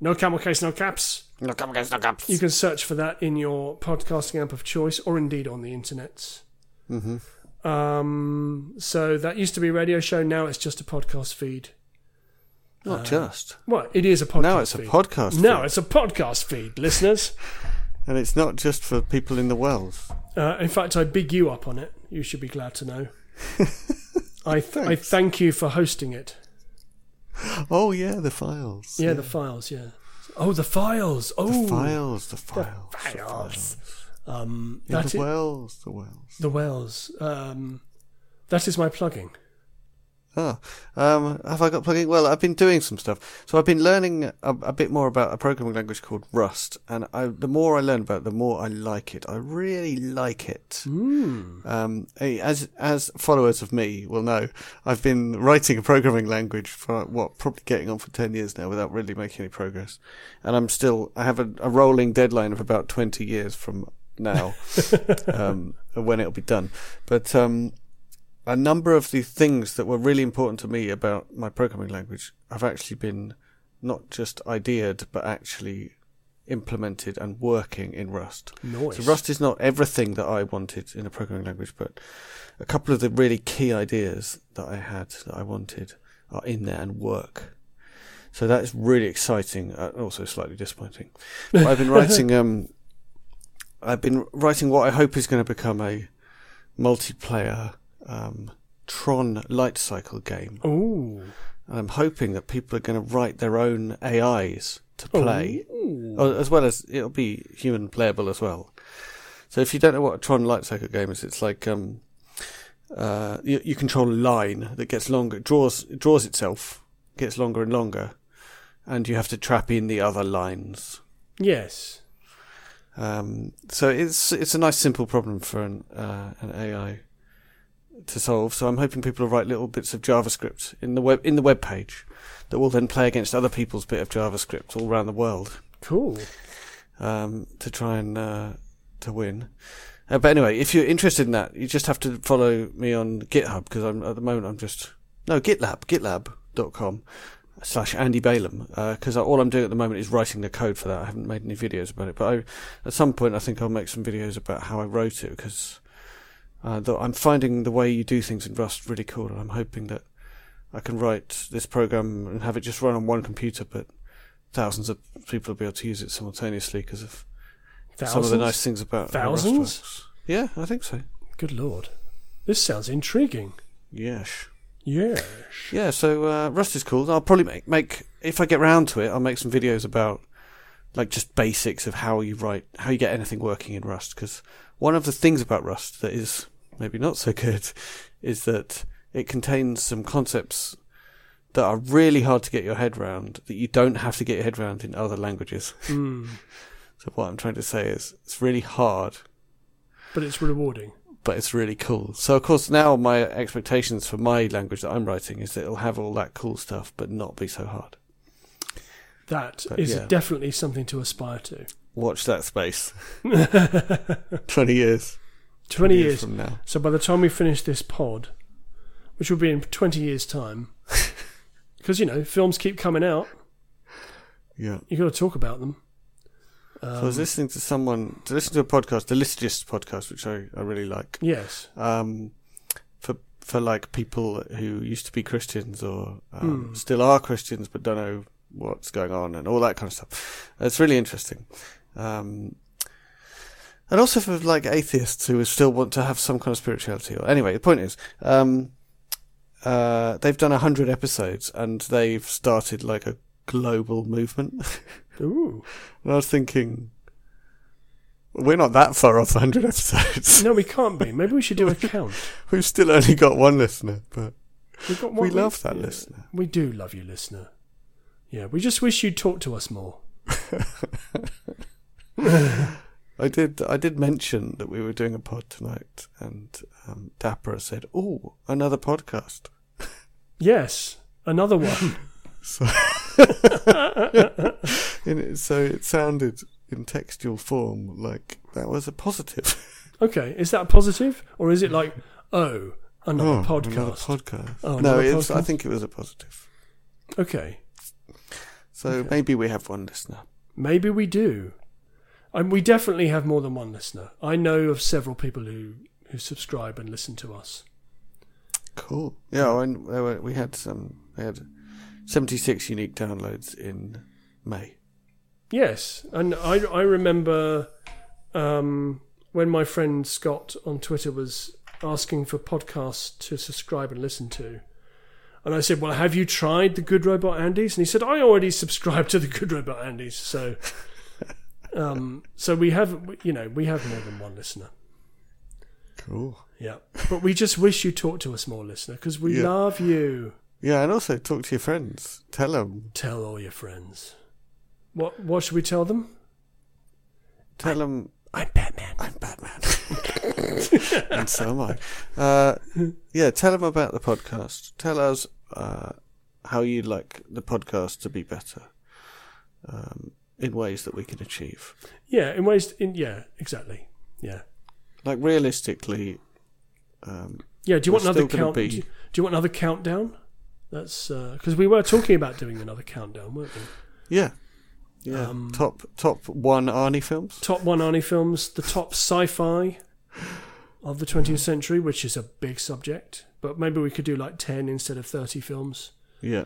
No camel case, no caps. No come against. You can search for that in your podcasting app of choice, or indeed on the internet. hmm Um, so that used to be a radio show. Now it's just a podcast feed. Not Uh, just. Well, it is a podcast. Now it's a feed. podcast. Now feed. it's a podcast feed, listeners. and it's not just for people in the wells. Uh, in fact, I big you up on it. You should be glad to know. I th- I thank you for hosting it. Oh yeah, the files. Yeah, the files. Yeah. Oh, the files. Oh, The files. The files. The files. Um, Yeah, the wells. The wells. the wells. Um, that is my plugging. Oh, um, have I got plugging? Well, I've been doing some stuff. So I've been learning a, a bit more about a programming language called Rust, and I, the more I learn about it, the more I like it. I really like it. Mm. Um, as as followers of me will know, I've been writing a programming language for what probably getting on for ten years now without really making any progress, and I'm still I have a, a rolling deadline of about twenty years from now um, when it'll be done. But um, a number of the things that were really important to me about my programming language have actually been not just ideated but actually implemented and working in Rust. Nice. So Rust is not everything that I wanted in a programming language, but a couple of the really key ideas that I had that I wanted are in there and work. So that is really exciting, uh, and also slightly disappointing. But I've been writing, um, I've been writing what I hope is going to become a multiplayer um, Tron light cycle game. Ooh. And I'm hoping that people are going to write their own AIs to play. Oh, as well as it'll be human playable as well. So if you don't know what a Tron light cycle game is, it's like um, uh, you, you control a line that gets longer, draws draws itself, gets longer and longer, and you have to trap in the other lines. Yes. Um, so it's it's a nice simple problem for an uh, an AI to solve. So I'm hoping people will write little bits of JavaScript in the web in the web page that will then play against other people's bit of JavaScript all around the world Cool. um, to try and uh, to win. Uh, but anyway, if you're interested in that, you just have to follow me on GitHub because I'm at the moment I'm just no GitLab GitLab.com slash Andy Balaam because all I'm doing at the moment is writing the code for that. I haven't made any videos about it, but I, at some point I think I'll make some videos about how I wrote it because uh, th- I'm finding the way you do things in Rust really cool, and I'm hoping that I can write this program and have it just run on one computer, but thousands of people will be able to use it simultaneously because of Thousands. some of the nice things about Thousands? Yeah, I think so. Good lord. This sounds intriguing. Yes. Yes. Yeah, so uh, Rust is cool. I'll probably make, make if I get round to it, I'll make some videos about like just basics of how you write, how you get anything working in Rust. Because one of the things about Rust that is maybe not so good is that it contains some concepts that are really hard to get your head round that you don't have to get your head round in other languages. Mm. So what I'm trying to say is it's really hard But it's rewarding. but it's really cool. So of course now my expectations for my language that I'm writing is that it'll have all that cool stuff, but not be so hard. That But, is yeah. definitely something to aspire to. Watch that space. Twenty years. 20 years. from now. So by the time we finish this pod, which will be in 20 years' time, because, you know, films keep coming out, Yeah. you've got to talk about them. so I was listening to someone to listen to a podcast, the Liturgist podcast, which I, I really like. Yes. Um, for for like people who used to be Christians or um, Hmm. still are Christians but don't know what's going on and all that kind of stuff. It's really interesting. Um, and also for like atheists who still want to have some kind of spirituality. Or anyway, the point is, um, uh, they've done a hundred episodes and they've started like a global movement. Ooh. and I was thinking, we're not that far off a hundred episodes. No, we can't be. Maybe we should do a count. We've still only got one listener, but We've got we love that yeah. listener. We do love you, listener. Yeah, we just wish you'd talk to us more. I did. I did mention that we were doing a pod tonight, and um, Dapper said, "Oh, another podcast." Yes, another one. So, it, so it sounded in textual form like that was a positive. okay, is that positive? Or is it like, oh, another Oh, podcast? Another podcast. Oh, no, another was, I think it was a positive. okay, So maybe we have one listener. maybe we do. And we definitely have more than one listener. I know of several people who, who subscribe and listen to us. Cool. Yeah, and we had some. We had seventy-six unique downloads in May. Yes, and I I remember um, when my friend Scott on Twitter was asking for podcasts to subscribe and listen to, and I said, "Well, have you tried the Good Robot Andys?" And he said, "I already subscribe to the Good Robot Andys." So, um, so we have you know we have more than one listener. Cool. Yeah, but we just wish you talk to us more, listener, because we Yeah. love you. Yeah, and also talk to your friends. Tell them. Tell all your friends. What what should we tell them? Tell them I'm Batman. I'm Batman. and so am I. Uh, yeah, tell them about the podcast. Tell us uh, how you'd like the podcast to be better um, in ways that we can achieve. Yeah, in ways. In yeah, exactly. Yeah. Like realistically, um, Yeah, do you want another count? be- Do, you, do you want another countdown? That's because we were talking about doing another countdown, weren't we? yeah, yeah. Um, top top one Arnie films. Top one Arnie films, the top sci-fi of the 20th century, which is a big subject, but maybe we could do like 10 instead of 30 films. Yeah,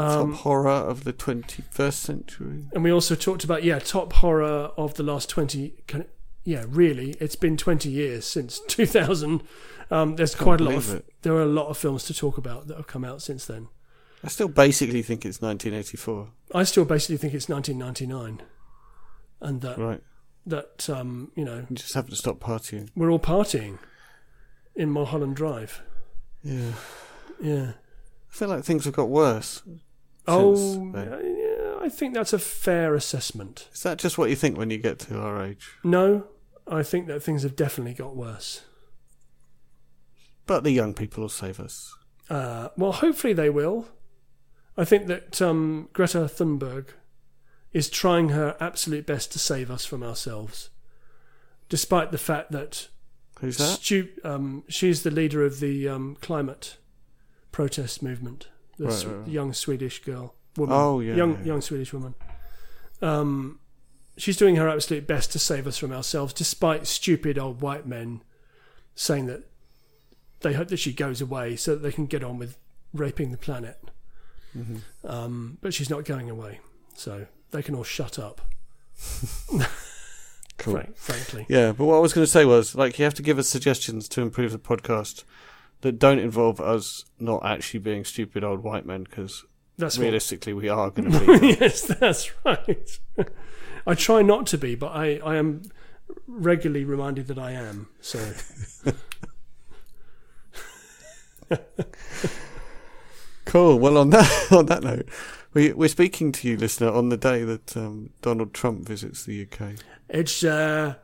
Um, top horror of the twenty first century. and we also talked about yeah, top horror of the last 20. Can, yeah, really, it's been 20 years since 2000. Um, there's quite a lot of it. there are a lot of films to talk about that have come out since then. I still basically think it's 1984. I still basically think it's 1999, and that Right. that um, you know You just have to stop partying. we're all partying in Mulholland Drive. Yeah. Yeah. I feel like things have got worse. Oh, Since uh, yeah, I think that's a fair assessment. Is that just what you think when you get to our age? No, I think that things have definitely got worse. But the young people will save us. Uh, well, hopefully they will. I think that um, Greta Thunberg is trying her absolute best to save us from ourselves, despite the fact that Who's that? stu- um, she's the leader of the um, climate protest movement. The Right, Sw- right, right. young Swedish girl, woman, Oh, yeah. young yeah. young Swedish woman. Um, she's doing her absolute best to save us from ourselves, despite stupid old white men saying that they hope that she goes away so that they can get on with raping the planet. Mhm. Um, but she's not going away, so they can all shut up. Cool. frank- frankly, Yeah, but what I was going to say was, like, you have to give us suggestions to improve the podcast that don't involve us not actually being stupid old white men, because that's what realistically we are going to be. yes, that's right. I try not to be, but I, I am regularly reminded that I am. So cool. Well, on that on that note, we we're speaking to you, listener, on the day that um, Donald Trump visits the UK. it's. Uh,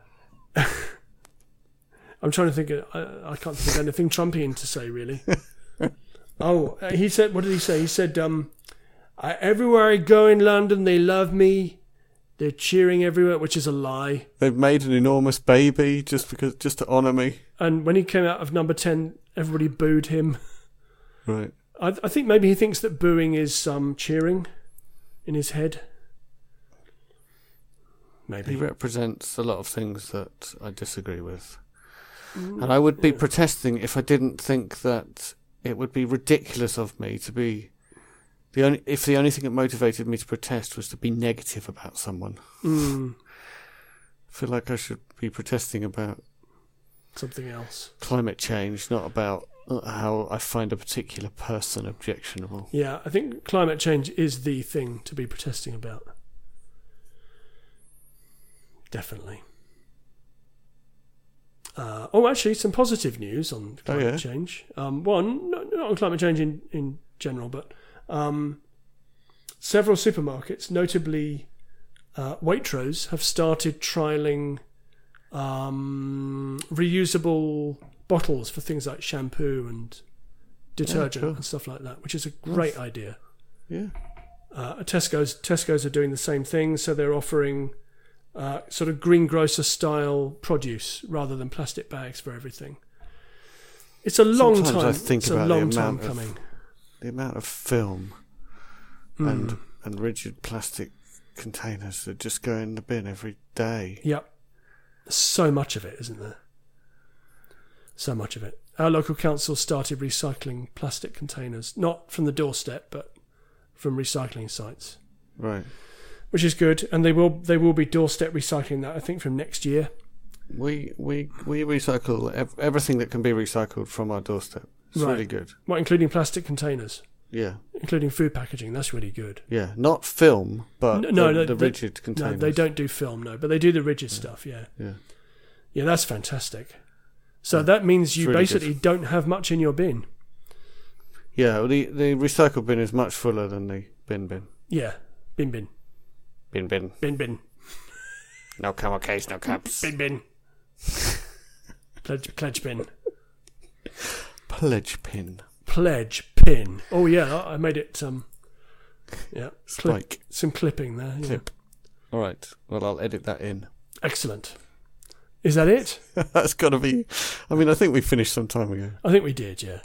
I'm trying to think. Of, I, I can't think of anything Trumpian to say really. oh, uh, he said. What did he say? He said, um, I, "Everywhere I go in London, they love me. They're cheering everywhere," which is a lie. They've made an enormous baby just because just to honour me. And when he came out of number ten, everybody booed him. Right. I, I think maybe he thinks that booing is um, cheering in his head. Maybe he represents a lot of things that I disagree with. And I would be yeah. protesting if I didn't think that it would be ridiculous of me to be the only if the only thing that motivated me to protest was to be negative about someone. Mm, I feel like I should be protesting about something else. climate change, not about uh, how I find a particular person objectionable. Yeah, I think climate change is the thing to be protesting about. Definitely. Uh, oh, actually, some positive news on Oh, climate yeah? change. Um, one, not, not on climate change in, in general, but um, several supermarkets, notably uh, Waitrose, have started trialing um, reusable bottles for things like shampoo and detergent cool. and stuff like that, which is a great idea. Yeah. Uh, Tesco's Tesco's are doing the same thing, so they're offering uh, sort of greengrocer style produce rather than plastic bags for everything. It's a long Sometimes time. I think it's about a the long time amount of- coming. The amount of film Mm. and and rigid plastic containers that just go in the bin every day. Yep. So much of it, isn't there? So much of it. Our local council started recycling plastic containers, not from the doorstep, but from recycling sites, Right. Which is good. And they will they will be doorstep recycling that I think from next year. We we we recycle ev- everything that can be recycled from our doorstep. It's Right. really good. Well, including plastic containers, Yeah, including food packaging. That's really good. yeah. Not film, but No, no, the, the they- rigid containers. No, they don't do film, no, but they do the rigid stuff. Yeah, Yeah. yeah, that's fantastic. So that means you really basically don't have much in your bin. Yeah, well, the the recycle bin is much fuller than the bin bin. Yeah, bin bin Bin bin. bin bin No camel case, no cups. bin bin. pledge pledge bin Pledge pin. pledge pin. Oh yeah, I I made it. Um, yeah, clip, some clipping there. yeah. Clip. All right. Well, I'll edit that in. Excellent. Is that it? That's got to be. I mean, I think we finished some time ago. I think we did. Yeah.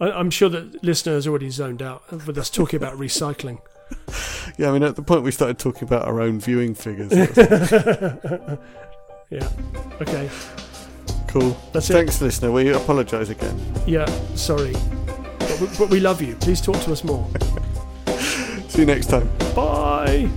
I, I'm sure that listeners already zoned out with us talking about recycling. Yeah, I mean, at the point we started talking about our own viewing figures. yeah. Okay. cool. That's it. Thanks, listener. We apologise again. Yeah. Sorry, but we, but we love you. Please talk to us more. See you next time. Bye.